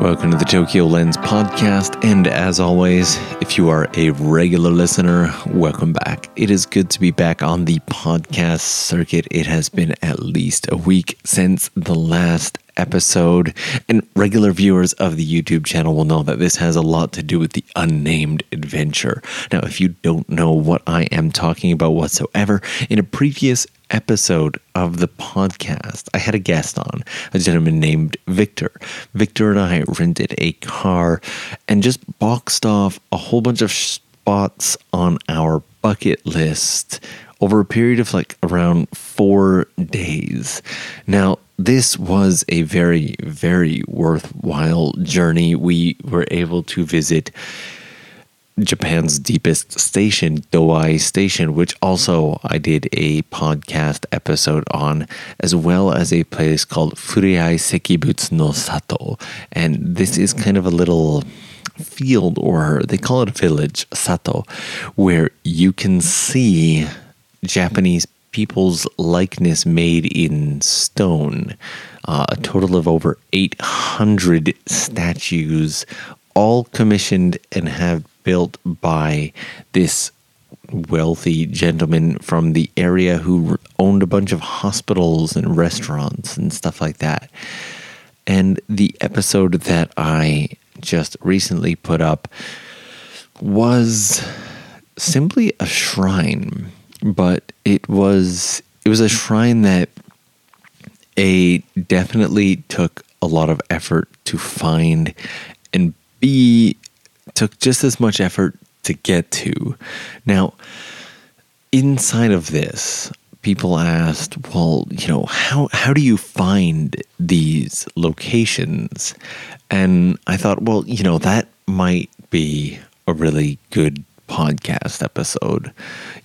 Welcome to the Tokyo Lens podcast. And as always, if you are a regular listener, welcome back. It is good to be back on the podcast circuit. It has been at least a week since the last episode. And regular viewers of the YouTube channel will know that this has a lot to do with the unnamed adventure. Now, if you don't know what I am talking about whatsoever, in a previous episode of the podcast, I had a guest on, a gentleman named Victor. Victor and I rented a car and just boxed off a whole bunch of spots on our bucket list over a period of like around four days. Now, this was a very, very worthwhile journey. We were able to visit Japan's deepest station, Doai Station, which also I did a podcast episode on, as well as a place called Fureai Sekibutsu no Sato. And this is kind of a little field, or they call it a village, Sato, where you can see Japanese people's likeness made in stone. Uh, a total of over 800 statues, all commissioned and have built by this wealthy gentleman from the area who owned a bunch of hospitals and restaurants and stuff like that. And the episode that I just recently put up was simply a shrine but it was it was a shrine that a definitely took a lot of effort to find and b took just as much effort to get to now inside of this people asked well you know how how do you find these locations and i thought well you know that might be a really good podcast episode.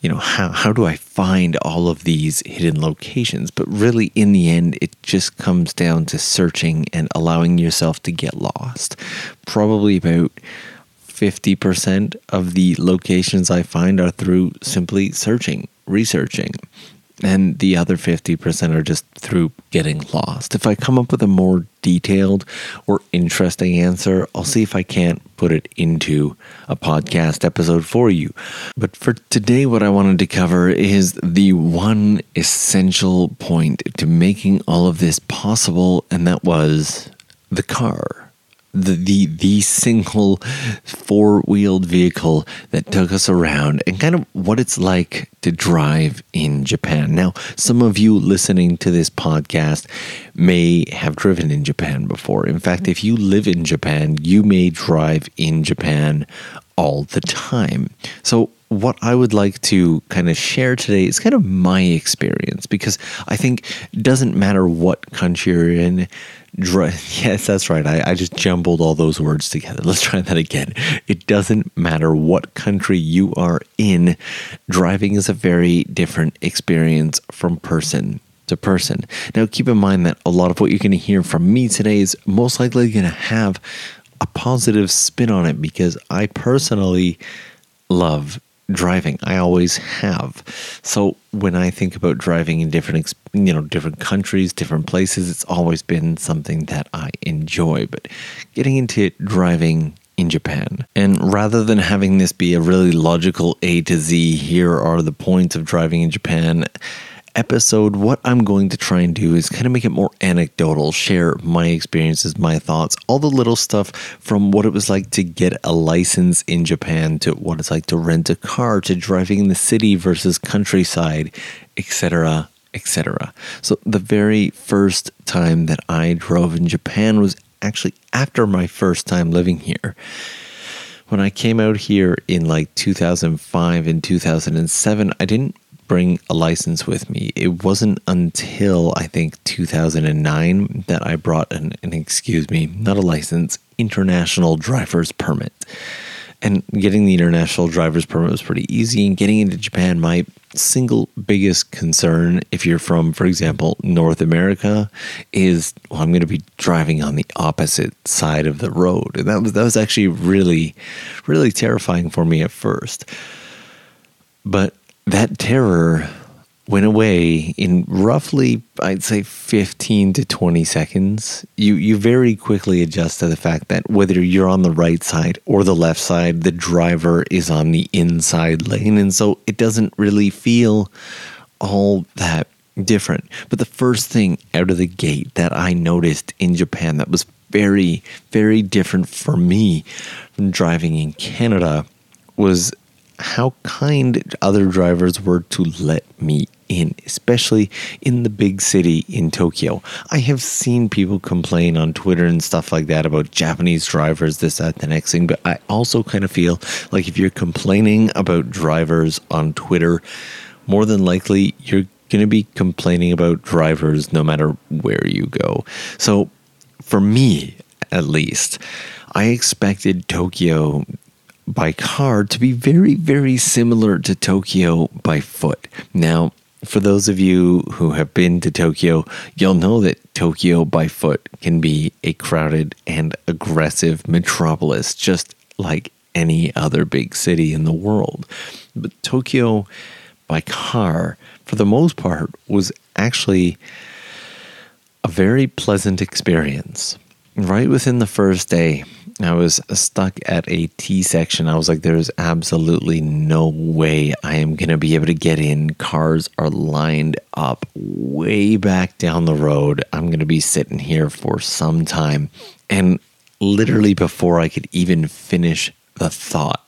You know, how, how do I find all of these hidden locations? But really, in the end, it just comes down to searching and allowing yourself to get lost. Probably about 50% of the locations I find are through simply searching, researching and the other 50% are just through getting lost. If I come up with a more detailed or interesting answer, I'll see if I can't put it into a podcast episode for you. But for today, what I wanted to cover is the one essential point to making all of this possible, and that was the car the the the single four wheeled vehicle that took us around and kind of what it's like to drive in Japan. Now, some of you listening to this podcast may have driven in Japan before. In fact, if you live in Japan, you may drive in Japan all the time. So what I would like to kind of share today is kind of my experience because I think it doesn't matter what country you're in. yes, that's right. I, I just jumbled all those words together. Let's try that again. It doesn't matter what country you are in, driving is a very different experience from person to person. Now, keep in mind that a lot of what you're going to hear from me today is most likely going to have a positive spin on it because I personally love driving. I always have. So when I think about driving in different, you know, different countries, different places, it's always been something that I enjoy. But getting into driving in Japan. And rather than having this be a really logical A to Z, here are the points of driving in Japan episode, what I'm going to try and do is kind of make it more anecdotal, share my experiences, my thoughts, all the little stuff from what it was like to get a license in Japan to what it's like to rent a car to driving in the city versus countryside, etc. Etc. So, the very first time that I drove in Japan was actually after my first time living here when I came out here in like 2005 and 2007, I didn't bring a license with me. It wasn't until I think 2009 that I brought an, an excuse me, not a license, international driver's permit. And getting the international driver's permit was pretty easy. And getting into Japan, my single biggest concern, if you're from, for example, North America, is well, I'm going to be driving on the opposite side of the road. And that was that was actually really, really terrifying for me at first. But that terror went away in roughly I'd say 15 to 20 seconds. You you very quickly adjust to the fact that whether you're on the right side or the left side, the driver is on the inside lane and so it doesn't really feel all that different. But the first thing out of the gate that I noticed in Japan that was very very different for me from driving in Canada was how kind other drivers were to let me in, especially in the big city in Tokyo. I have seen people complain on Twitter and stuff like that about Japanese drivers, this, that, the next thing, but I also kind of feel like if you're complaining about drivers on Twitter, more than likely you're going to be complaining about drivers no matter where you go. So, for me, at least, I expected Tokyo by car to be very, very similar to Tokyo by foot. Now, for those of you who have been to Tokyo, you'll know that Tokyo by foot can be a crowded and aggressive metropolis, just like any other big city in the world. But Tokyo by car, for the most part, was actually a very pleasant experience. Right within the first day, I was stuck at a T section. I was like, there's absolutely no way I am going to be able to get in. Cars are lined up way back down the road. I'm going to be sitting here for some time. And literally before I could even finish the thought,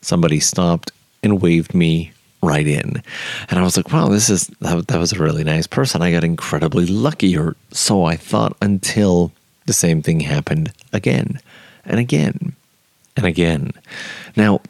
somebody stopped and waved me right in. And I was like, wow, this is, that, that was a really nice person. I got incredibly lucky, or so I thought, until the same thing happened again and again and again. Now,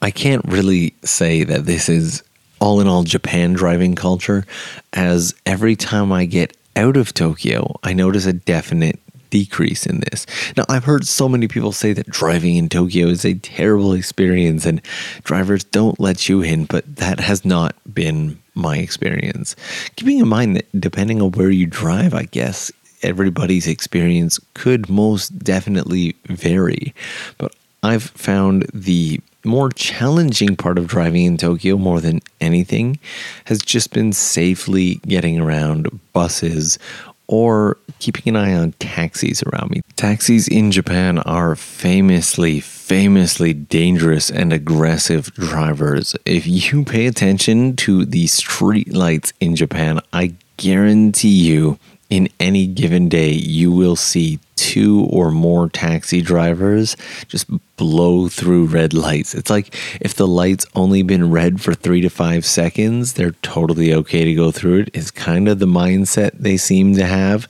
I can't really say that this is all in all Japan driving culture, as every time I get out of Tokyo, I notice a definite decrease in this. Now, I've heard so many people say that driving in Tokyo is a terrible experience and drivers don't let you in, but that has not been my experience. Keeping in mind that depending on where you drive, I guess everybody's experience could most definitely vary. But I've found the more challenging part of driving in Tokyo more than anything has just been safely getting around buses or keeping an eye on taxis around me. Taxis in Japan are famously, famously dangerous and aggressive drivers. If you pay attention to the street lights in Japan, I guarantee you in any given day, you will see two or more taxi drivers just blow through red lights. It's like if the light's only been red for three to five seconds, they're totally okay to go through it. It's kind of the mindset they seem to have.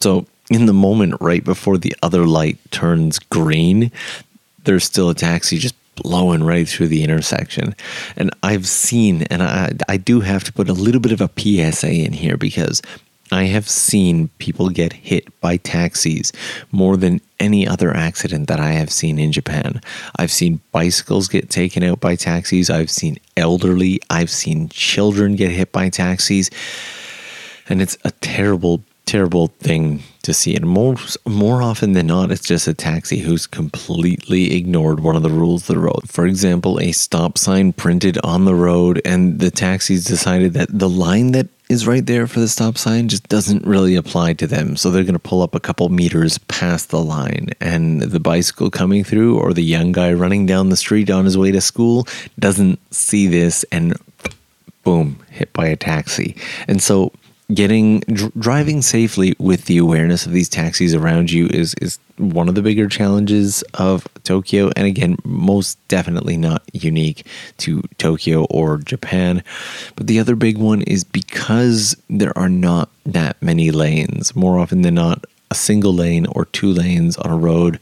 So, in the moment right before the other light turns green, there's still a taxi just blowing right through the intersection. And I've seen, and I, I do have to put a little bit of a PSA in here because I have seen people get hit by taxis more than any other accident that I have seen in Japan. I've seen bicycles get taken out by taxis. I've seen elderly. I've seen children get hit by taxis. And it's a terrible, terrible thing to see. And more, more often than not, it's just a taxi who's completely ignored one of the rules of the road. For example, a stop sign printed on the road, and the taxis decided that the line that is right there for the stop sign just doesn't really apply to them. So they're going to pull up a couple meters past the line, and the bicycle coming through or the young guy running down the street on his way to school doesn't see this and boom, hit by a taxi. And so getting dr- driving safely with the awareness of these taxis around you is is one of the bigger challenges of Tokyo. And again most definitely not unique to Tokyo or Japan. But the other big one is because there are not that many lanes more often than not a single lane or two lanes on a road.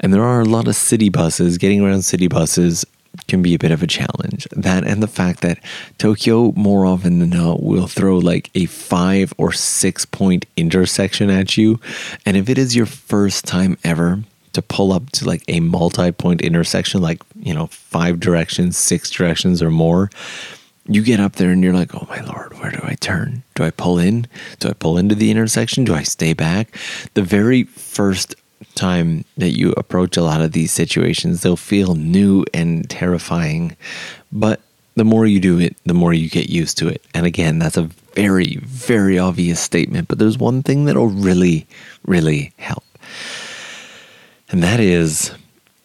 And there are a lot of city buses getting around city buses can be a bit of a challenge. That and the fact that Tokyo, more often than not, will throw like a five or six point intersection at you. And if it is your first time ever to pull up to like a multi point intersection, like, you know, five directions, six directions, or more, you get up there and you're like, oh my lord, where do I turn? Do I pull in? Do I pull into the intersection? Do I stay back? The very first time that you approach a lot of these situations, they'll feel new and terrifying. But the more you do it, the more you get used to it. And again, that's a very, very obvious statement, but there's one thing that'll really, really help. And that is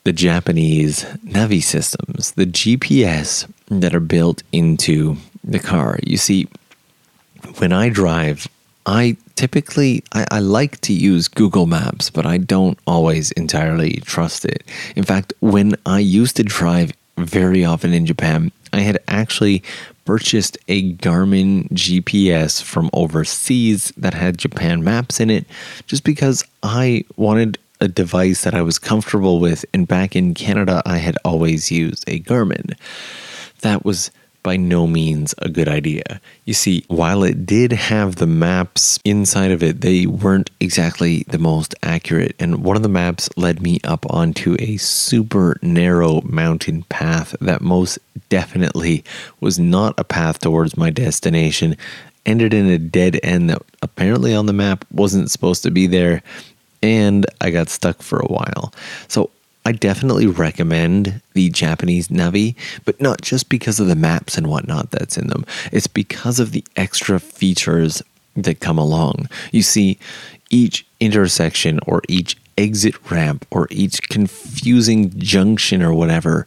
the Japanese Navi systems, the GPS that are built into the car. You see, when I drive, I typically I, I, like to use Google Maps, but I don't always entirely trust it. In fact, when I used to drive very often in Japan, I had actually purchased a Garmin GPS from overseas that had Japan maps in it just because I wanted a device that I was comfortable with. And back in Canada, I had always used a Garmin. That was by no means a good idea. You see, while it did have the maps inside of it, they weren't exactly the most accurate. And one of the maps led me up onto a super narrow mountain path that most definitely was not a path towards my destination. Ended in a dead end that apparently on the map wasn't supposed to be there. And I got stuck for a while. So I definitely recommend the Japanese Navi, but not just because of the maps and whatnot that's in them. It's because of the extra features that come along. You see, each intersection or each exit ramp or each confusing junction or whatever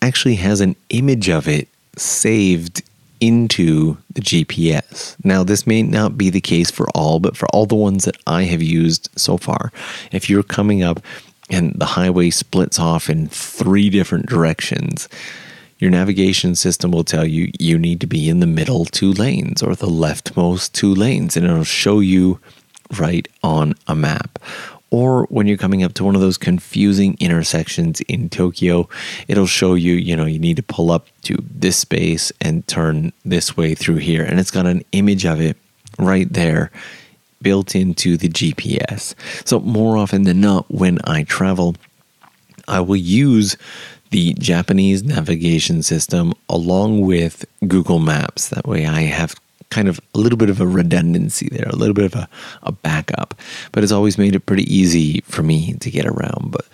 actually has an image of it saved into the GPS. Now, this may not be the case for all, but for all the ones that I have used so far, if you're coming up and the highway splits off in three different directions, your navigation system will tell you you need to be in the middle two lanes or the leftmost two lanes, and it'll show you right on a map. Or when you're coming up to one of those confusing intersections in Tokyo, it'll show you, you know, you need to pull up to this space and turn this way through here. And it's got an image of it right there built into the GPS. So, more often than not, when I travel, I will use the Japanese navigation system along with Google Maps. That way, I have kind of a little bit of a redundancy there, a little bit of a, a backup. But it's always made it pretty easy for me to get around. But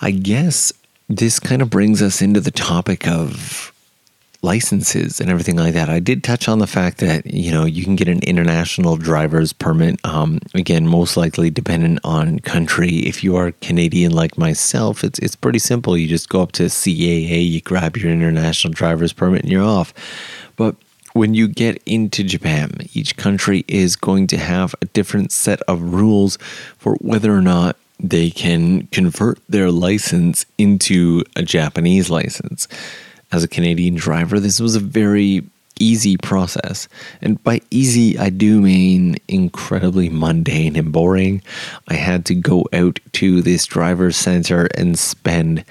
I guess this kind of brings us into the topic of licenses and everything like that. I did touch on the fact that you know you can get an international driver's permit. Um, again, most likely dependent on country. If you are Canadian like myself, it's it's pretty simple. You just go up to CAA, you grab your international driver's permit, and you're off. But when you get into Japan, each country is going to have a different set of rules for whether or not they can convert their license into a Japanese license as a Canadian driver, this was a very easy process. And by easy, I do mean incredibly mundane and boring. I had to go out to this driver's center and spend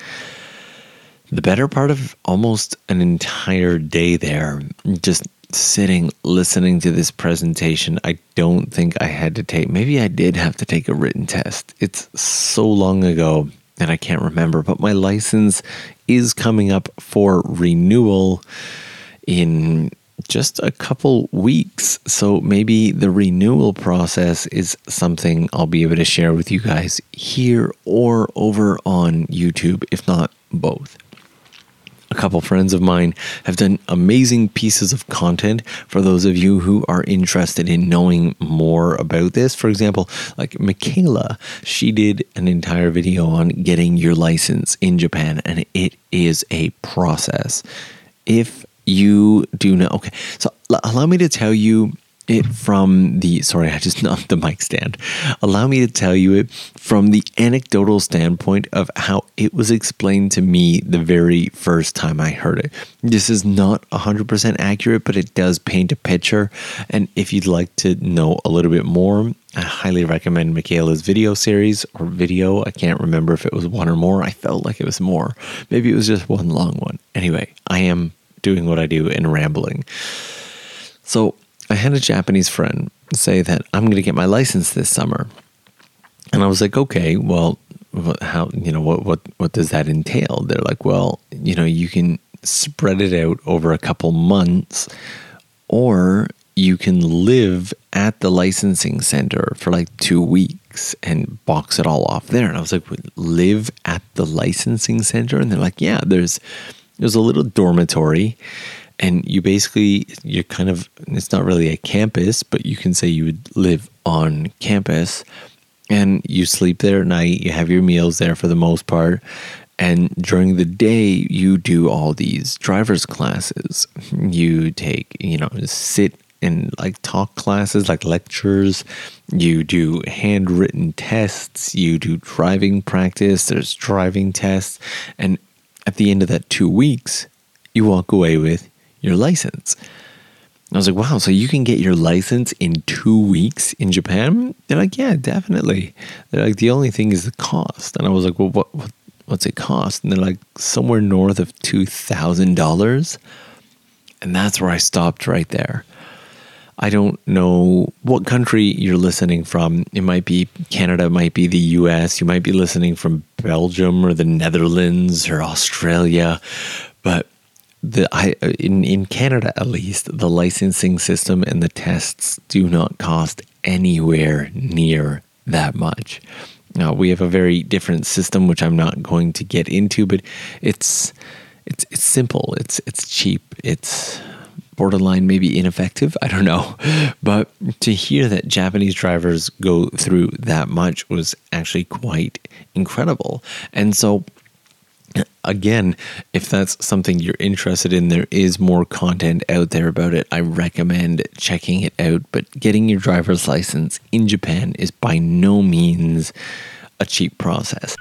the better part of almost an entire day there just sitting listening to this presentation i don't think i had to take maybe i did have to take a written test it's so long ago and I can't remember, but my license is coming up for renewal in just a couple weeks. So maybe the renewal process is something I'll be able to share with you guys here or over on YouTube, if not both a couple friends of mine have done amazing pieces of content for those of you who are interested in knowing more about this. For example, like Michaela, she did an entire video on getting your license in Japan, and it is a process. If you do know, okay, so allow me to tell you it from the sorry, I just knocked the mic stand. Allow me to tell you it from the anecdotal standpoint of how it was explained to me the very first time I heard it. This is not 100% accurate, but it does paint a picture. And if you'd like to know a little bit more, I highly recommend Michaela's video series or video. I can't remember if it was one or more. I felt like it was more. Maybe it was just one long one. Anyway, I am doing what I do and rambling. So I had a Japanese friend say that I'm going to get my license this summer. And I was like, okay, well, how, you know, what, what, what does that entail? They're like, well, you know, you can spread it out over a couple months or you can live at the licensing center for like two weeks and box it all off there. And I was like, live at the licensing center? And they're like, yeah, there's was a little dormitory, and you basically you're kind of it's not really a campus, but you can say you would live on campus, and you sleep there at night. You have your meals there for the most part, and during the day, you do all these driver's classes. You take, you know, sit in like talk classes, like lectures. You do handwritten tests. You do driving practice. There's driving tests. And at the end of that two weeks, you walk away with your license. I was like, wow, so you can get your license in two weeks in Japan? They're like, yeah, definitely. They're like, the only thing is the cost. And I was like, well, what, what what's it cost? And they're like somewhere north of $2,000. And that's where I stopped right there. I don't know what country you're listening from. It might be Canada, it might be the US, you might be listening from Belgium or the Netherlands or Australia. But the I in, in Canada at least, the licensing system and the tests do not cost anywhere near that much. Now we have a very different system, which I'm not going to get into, but it's it's it's simple. It's it's cheap. It's borderline maybe ineffective. I don't know, but to hear that Japanese drivers go through that much was actually quite incredible. And so again, if that's something you're interested in, there is more content out there about it. I recommend checking it out. But getting your driver's license in Japan is by no means a cheap process.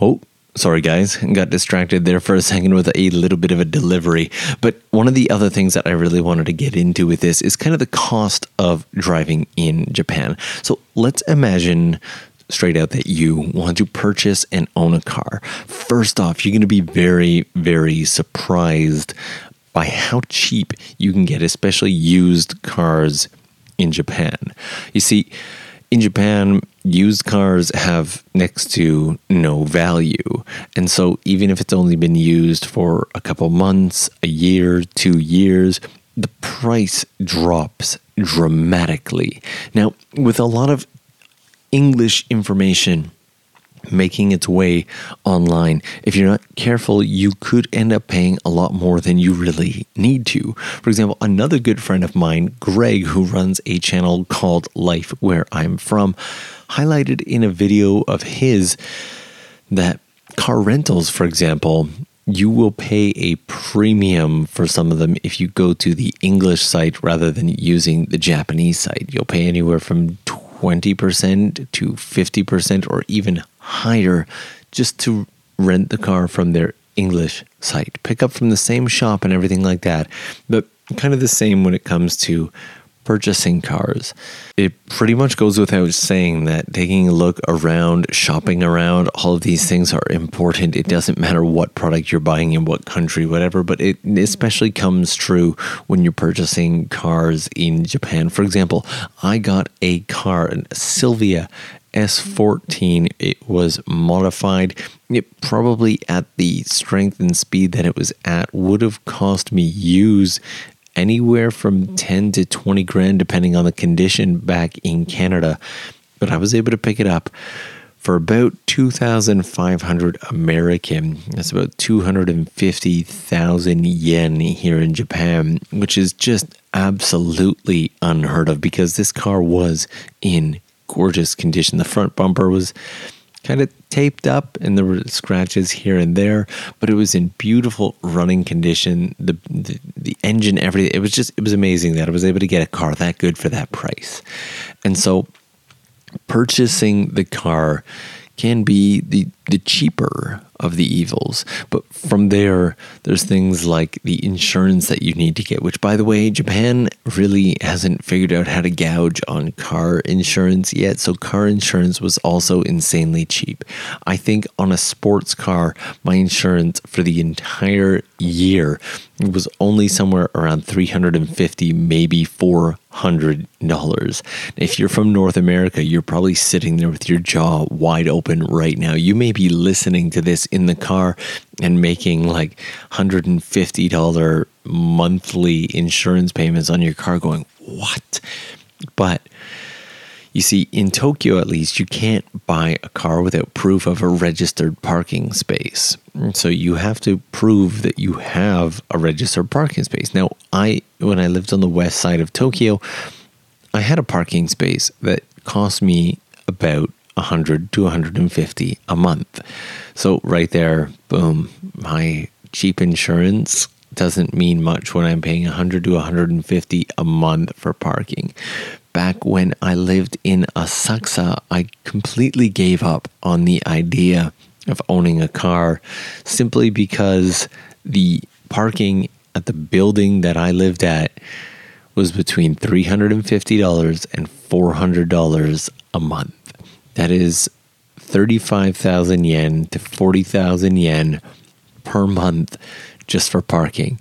Oh, sorry guys, got distracted there for a second with a little bit of a delivery. But one of the other things that I really wanted to get into with this is kind of the cost of driving in Japan. So let's imagine straight out that you want to purchase and own a car. First off, you're going to be very, very surprised by how cheap you can get, especially used cars in Japan. You see, in Japan, used cars have next to no value. And so, even if it's only been used for a couple months, a year, two years, the price drops dramatically. Now, with a lot of English information making its way online. If you're not careful, you could end up paying a lot more than you really need to. For example, another good friend of mine, Greg, who runs a channel called Life Where I'm From, highlighted in a video of his that car rentals, for example, you will pay a premium for some of them if you go to the English site rather than using the Japanese site. You'll pay anywhere from 20% to 50% or even higher just to rent the car from their English site. Pick up from the same shop and everything like that. But kind of the same when it comes to purchasing cars. It pretty much goes without saying that taking a look around, shopping around, all of these things are important. It doesn't matter what product you're buying in what country, whatever, but it especially comes true when you're purchasing cars in Japan. For example, I got a car, a Silvia S14. It was modified. It probably at the strength and speed that it was at would have cost me used anywhere from mm-hmm. 10 to 20 grand, depending on the condition back in Canada. But I was able to pick it up for about 2,500 American. That's about 250,000 yen here in Japan, which is just absolutely unheard of because this car was in gorgeous condition. The front bumper was kind of taped up and there were scratches here and there, but it was in beautiful running condition. The, the, the engine, everything. It was just it was amazing that I was able to get a car that good for that price. And so purchasing the car can be the, the cheaper of the evils. But from there, there's things like the insurance that you need to get, which, by the way, Japan really hasn't figured out how to gouge on car insurance yet. So, car insurance was also insanely cheap. I think on a sports car, my insurance for the entire year was only somewhere around 350 maybe 400 dollars if you're from north america you're probably sitting there with your jaw wide open right now you may be listening to this in the car and making like $150 monthly insurance payments on your car going what but You see, in Tokyo at least, you can't buy a car without proof of a registered parking space. So you have to prove that you have a registered parking space. Now, I when I lived on the west side of Tokyo, I had a parking space that cost me about 100 to 150 a month. So right there, boom, my cheap insurance doesn't mean much when I'm paying 100 to 150 a month for parking. Back when I lived in Asakusa, I completely gave up on the idea of owning a car simply because the parking at the building that I lived at was between $350 and $400 a month. That is 35,000 yen to 40,000 yen per month just for parking.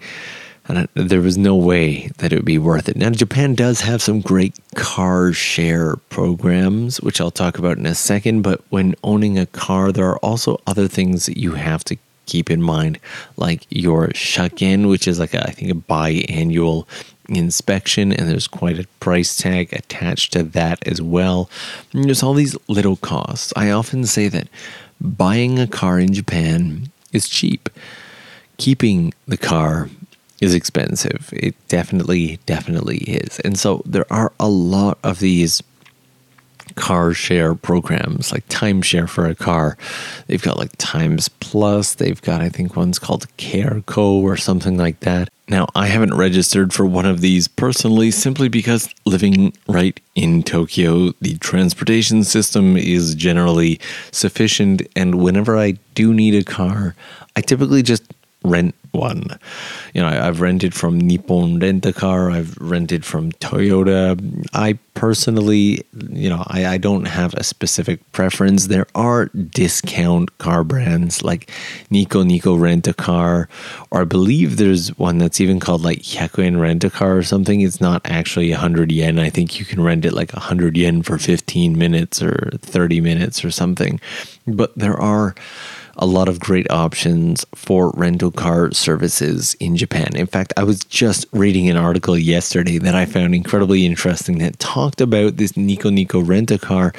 And there was no way that it would be worth it. Now, Japan does have some great car share programs, which I'll talk about in a second. But when owning a car, there are also other things that you have to keep in mind, like your shaken, which is like a, I think a biannual inspection, and there's quite a price tag attached to that as well. And there's all these little costs. I often say that buying a car in Japan is cheap keeping the car is expensive. It definitely, definitely is. And so there are a lot of these car share programs like timeshare for a car. They've got like Times Plus. They've got, I think, one's called Careco or something like that. Now, I haven't registered for one of these personally simply because living right in Tokyo, the transportation system is generally sufficient. And whenever I do need a car, I typically just rent one. You know, I've rented from Nippon Rent a Car. I've rented from Toyota. I personally, you know, I, I don't have a specific preference. There are discount car brands like Nico Nico Rent a Car, or I believe there's one that's even called like Hyakuen Rent a Car or something. It's not actually 100 yen. I think you can rent it like 100 yen for 15 minutes or 30 minutes or something. But there are a lot of great options for rental car services in Japan. In fact, I was just reading an article yesterday that I found incredibly interesting that talked about this Nico Nico rent a car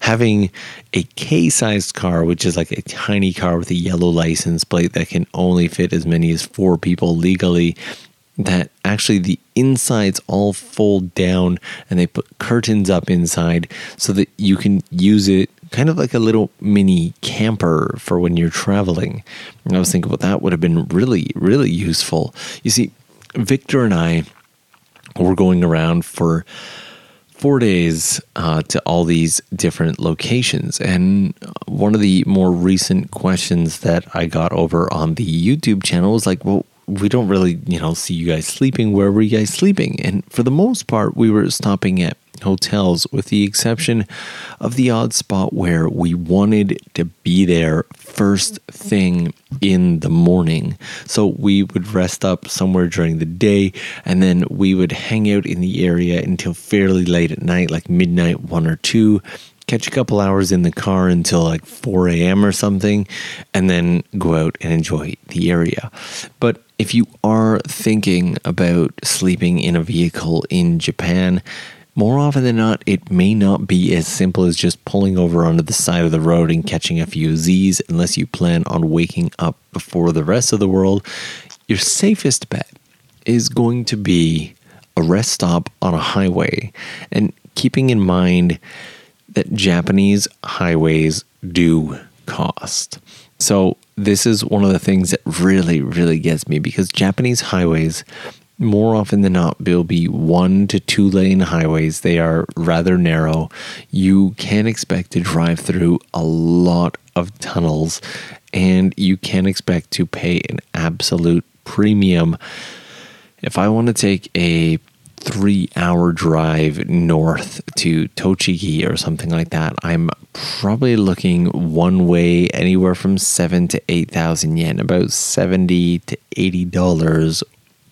having a K sized car, which is like a tiny car with a yellow license plate that can only fit as many as four people legally that actually the insides all fold down and they put curtains up inside so that you can use it kind of like a little mini camper for when you're traveling. And I was thinking, well, that would have been really, really useful. You see, Victor and I were going around for four days uh, to all these different locations. And one of the more recent questions that I got over on the YouTube channel was like, well, we don't really, you know, see you guys sleeping. Where were you guys sleeping? And for the most part, we were stopping at hotels, with the exception of the odd spot where we wanted to be there first thing in the morning. So we would rest up somewhere during the day and then we would hang out in the area until fairly late at night, like midnight, one or two. Catch a couple hours in the car until like 4 a.m. or something, and then go out and enjoy the area. But if you are thinking about sleeping in a vehicle in Japan, more often than not, it may not be as simple as just pulling over onto the side of the road and catching a few Z's unless you plan on waking up before the rest of the world. Your safest bet is going to be a rest stop on a highway and keeping in mind that Japanese highways do cost. So, this is one of the things that really, really gets me because Japanese highways more often than not, will be one to two lane highways. They are rather narrow. You can expect to drive through a lot of tunnels, and you can expect to pay an absolute premium. If I want to take a three hour drive north to Tochigi or something like that, I'm probably looking one way anywhere from seven to eight thousand yen, about seventy to eighty dollars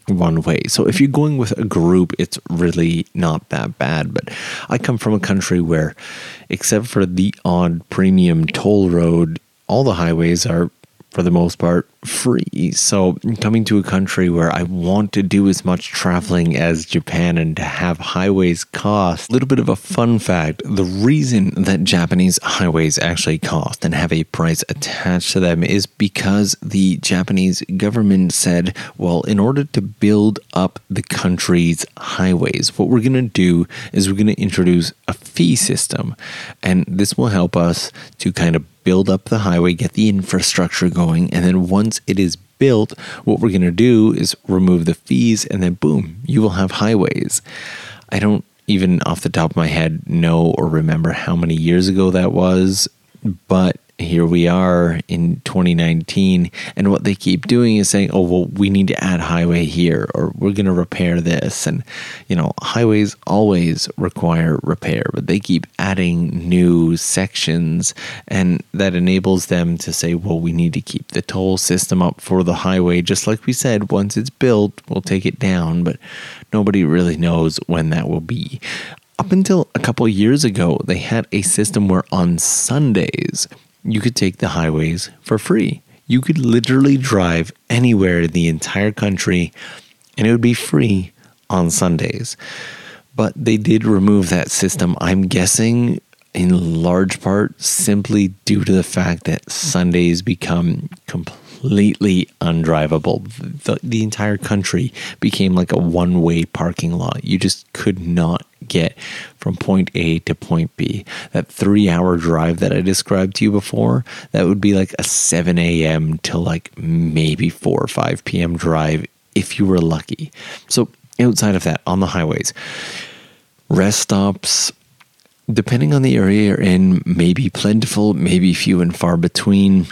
one way. So if you're going with a group, it's really not that bad. But I come from a country where, except for the odd premium toll road, all the highways are for the most part, free. So, coming to a country where I want to do as much traveling as Japan and to have highways cost, a little bit of a fun fact the reason that Japanese highways actually cost and have a price attached to them is because the Japanese government said, well, in order to build up the country's highways, what we're going to do is we're going to introduce a fee system. And this will help us to kind of build up the highway, get the infrastructure going, and then once it is built, what we're going to do is remove the fees, and then boom, you will have highways. I don't even off the top of my head know or remember how many years ago that was, but here we are in 2019 and what they keep doing is saying oh well we need to add highway here or we're going to repair this and you know highways always require repair but they keep adding new sections and that enables them to say well we need to keep the toll system up for the highway just like we said once it's built we'll take it down but nobody really knows when that will be. Up until a couple years ago, they had a system where on Sundays, you could take the highways for free. You could literally drive anywhere in the entire country and it would be free on Sundays. But they did remove that system, I'm guessing in large part simply due to the fact that Sundays become completely undrivable. The, the entire country became like a one way parking lot. You just could not get from point A to point B. That three hour drive that I described to you before, that would be like a 7 a.m. to like maybe 4 or 5 p.m. drive if you were lucky. So, outside of that, on the highways, rest stops, depending on the area you're in, may be plentiful, maybe few and far between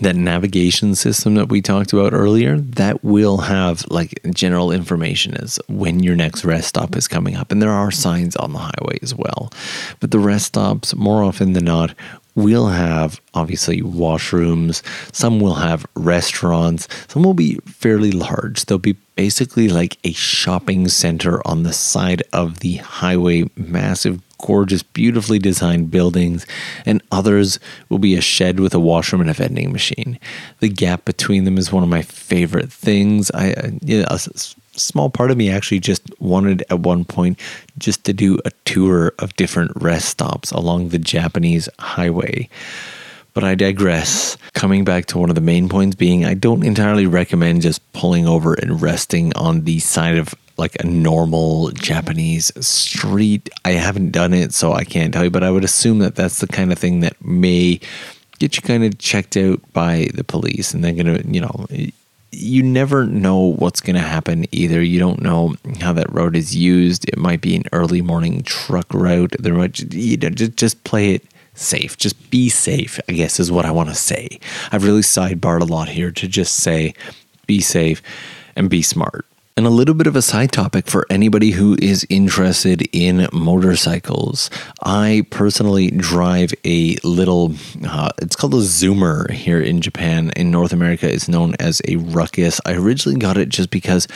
that navigation system that we talked about earlier that will have like general information as when your next rest stop is coming up. And there are signs on the highway as well. But the rest stops more often than not will have obviously washrooms. Some will have restaurants. Some will be fairly large. They'll be basically like a shopping center on the side of the highway. Massive gorgeous, beautifully designed buildings, and others will be a shed with a washroom and a vending machine. The gap between them is one of my favorite things. I, a small part of me actually just wanted at one point just to do a tour of different rest stops along the Japanese highway. But I digress. Coming back to one of the main points being, I don't entirely recommend just pulling over and resting on the side of like a normal Japanese street. I haven't done it, so I can't tell you, but I would assume that that's the kind of thing that may get you kind of checked out by the police and they're going to, you know, you never know what's going to happen either. You don't know how that road is used. It might be an early morning truck route. There might, you know, just, just play it safe. Just be safe, I guess, is what I want to say. I've really sidebarred a lot here to just say be safe and be smart. And a little bit of a side topic for anybody who is interested in motorcycles. I personally drive a little, uh, it's called a Zoomer here in Japan. In North America, it's known as a Ruckus. I originally got it just because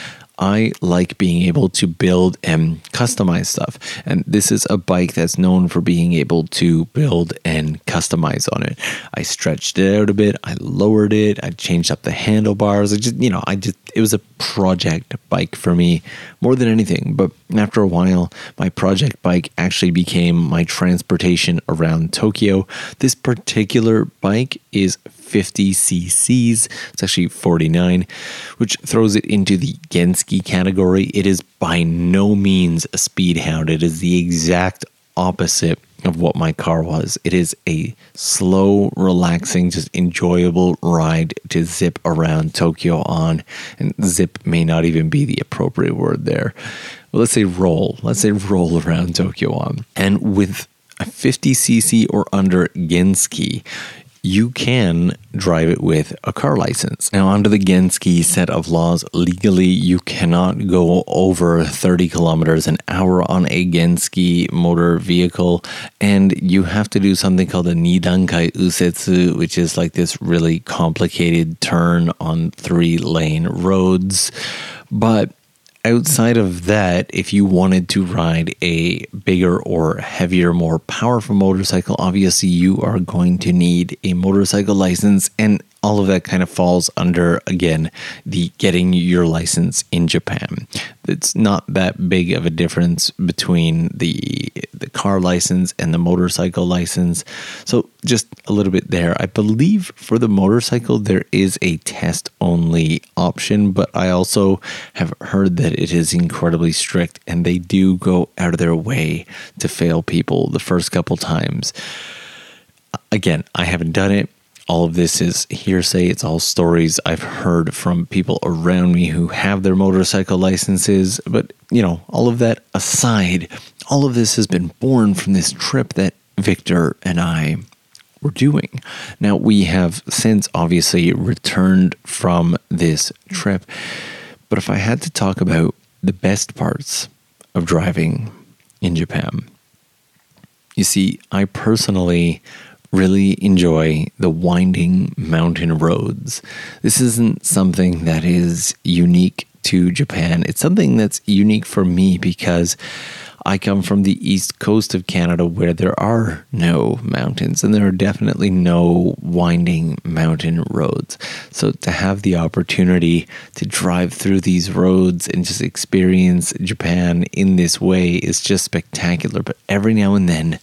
I like being able to build and customize stuff. And this is a bike that's known for being able to build and customize on it. I stretched it out a bit, I lowered it, I changed up the handlebars. I just, you know, I just, it was a project bike for me more than anything. But after a while, my project bike actually became my transportation around Tokyo. This particular bike is 50 cc's. It's actually 49, which throws it into the Gentsuki category. It is by no means a speed hound. It is the exact opposite of what my car was. It is a slow, relaxing, just enjoyable ride to zip around Tokyo on. And zip may not even be the appropriate word there. Well, let's say roll. Let's say roll around Tokyo on. And with a 50cc or under Gentsuki, you can drive it with a car license. Now, under the Gentsuki set of laws, legally you cannot go over 30 kilometers an hour on a Gentsuki motor vehicle, and you have to do something called a Nidankai Usetsu, which is like this really complicated turn on three lane roads. But outside of that, if you wanted to ride a bigger or heavier, more powerful motorcycle, obviously you are going to need a motorcycle license. And all of that kind of falls under again the getting your license in Japan. It's not that big of a difference between the the car license and the motorcycle license. So just a little bit there. I believe for the motorcycle there is a test only option, but I also have heard that it is incredibly strict and they do go out of their way to fail people the first couple times. Again, I haven't done it all of this is hearsay. It's all stories I've heard from people around me who have their motorcycle licenses. But, you know, all of that aside, all of this has been born from this trip that Victor and I were doing. Now, we have since obviously returned from this trip. But if I had to talk about the best parts of driving in Japan, you see, I personally really enjoy the winding mountain roads. This isn't something that is unique to Japan. It's something that's unique for me because I come from the east coast of Canada where there are no mountains and there are definitely no winding mountain roads. So to have the opportunity to drive through these roads and just experience Japan in this way is just spectacular. But every now and then,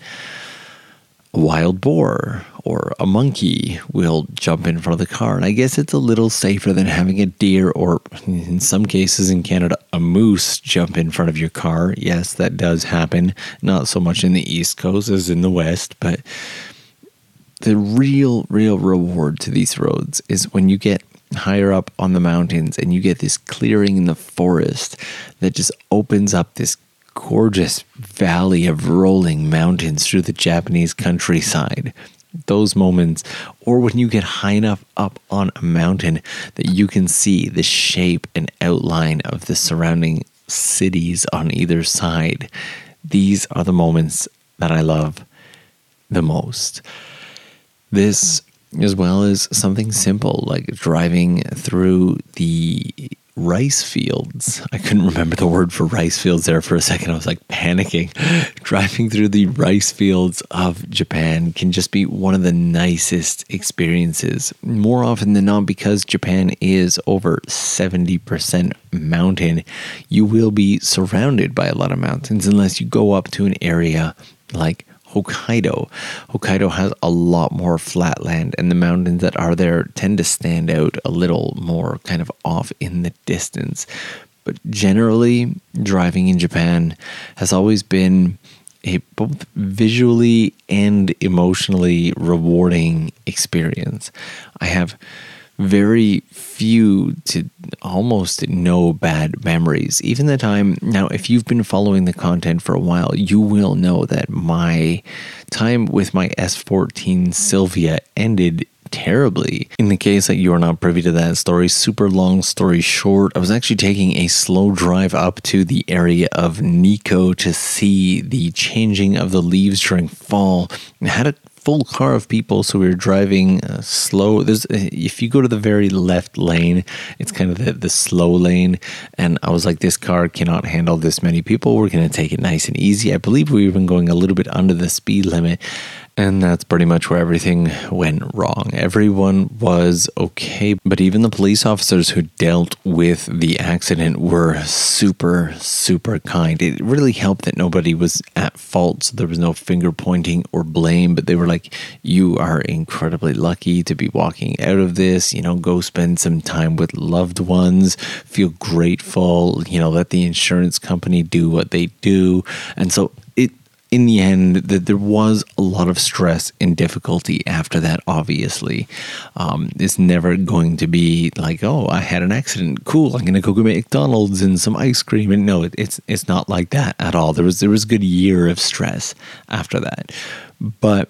wild boar or a monkey will jump in front of the car. And I guess it's a little safer than having a deer or, in some cases in Canada, a moose jump in front of your car. Yes, that does happen. Not so much in the East Coast as in the West, but the real, real reward to these roads is when you get higher up on the mountains and you get this clearing in the forest that just opens up this gorgeous valley of rolling mountains through the Japanese countryside. Those moments, or when you get high enough up on a mountain that you can see the shape and outline of the surrounding cities on either side, these are the moments that I love the most. This, as well as something simple like driving through the rice fields. I couldn't remember the word for rice fields there for a second. I was like panicking. Driving through the rice fields of Japan can just be one of the nicest experiences. More often than not, because Japan is over 70% mountain, you will be surrounded by a lot of mountains unless you go up to an area like Hokkaido. Hokkaido has a lot more flat land, and the mountains that are there tend to stand out a little more kind of off in the distance. But generally, driving in Japan has always been a both visually and emotionally rewarding experience. I have very few to almost no bad memories. Even the time, now, if you've been following the content for a while, you will know that my time with my S14 Silvia ended terribly. In the case that you are not privy to that story, super long story short, I was actually taking a slow drive up to the area of Nikko to see the changing of the leaves during fall. I had a full car of people, so we were driving uh, slow. There's uh, if you go to the very left lane, it's kind of the, the slow lane, and I was like, this car cannot handle this many people. We're to take it nice and easy. I believe we were even going a little bit under the speed limit, and that's pretty much where everything went wrong. Everyone was okay, but even the police officers who dealt with the accident were super, super kind. It really helped that nobody was at fault, so there was no finger pointing or blame, but they were like, You are incredibly lucky to be walking out of this. You know, go spend some time with loved ones, feel grateful, you know, let the insurance company do what they do. And so in the end, that there was a lot of stress and difficulty after that. Obviously, um, it's never going to be like, oh, I had an accident. Cool, I'm gonna go get McDonald's and some ice cream. And no, it's it's not like that at all. There was there was a good year of stress after that, but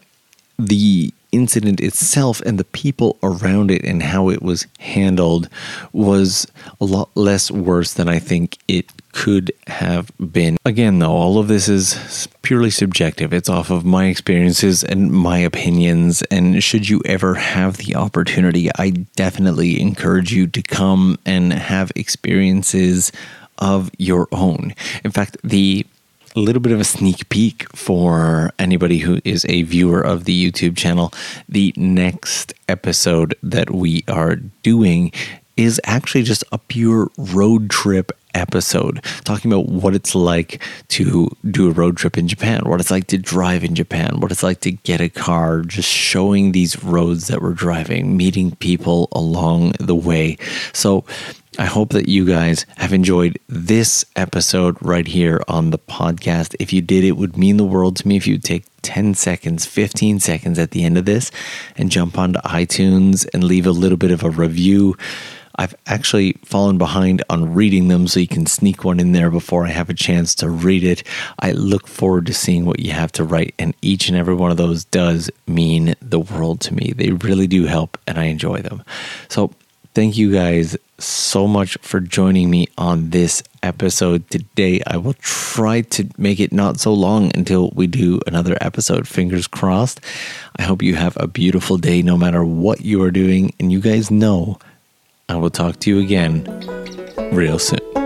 the incident itself and the people around it and how it was handled was a lot less worse than I think it could have been. Again, though, all of this is purely subjective. It's off of my experiences and my opinions. And should you ever have the opportunity, I definitely encourage you to come and have experiences of your own. In fact, the a little bit of a sneak peek for anybody who is a viewer of the YouTube channel. The next episode that we are doing is actually just a pure road trip episode talking about what it's like to do a road trip in Japan, what it's like to drive in Japan, what it's like to get a car, just showing these roads that we're driving, meeting people along the way. So, I hope that you guys have enjoyed this episode right here on the podcast. If you did, it would mean the world to me if you'd take 10 seconds, 15 seconds at the end of this and jump onto iTunes and leave a little bit of a review I've actually fallen behind on reading them, so you can sneak one in there before I have a chance to read it. I look forward to seeing what you have to write, and each and every one of those does mean the world to me. They really do help, and I enjoy them. So, thank you guys so much for joining me on this episode today. I will try to make it not so long until we do another episode. Fingers crossed. I hope you have a beautiful day no matter what you are doing. And you guys know I will talk to you again real soon.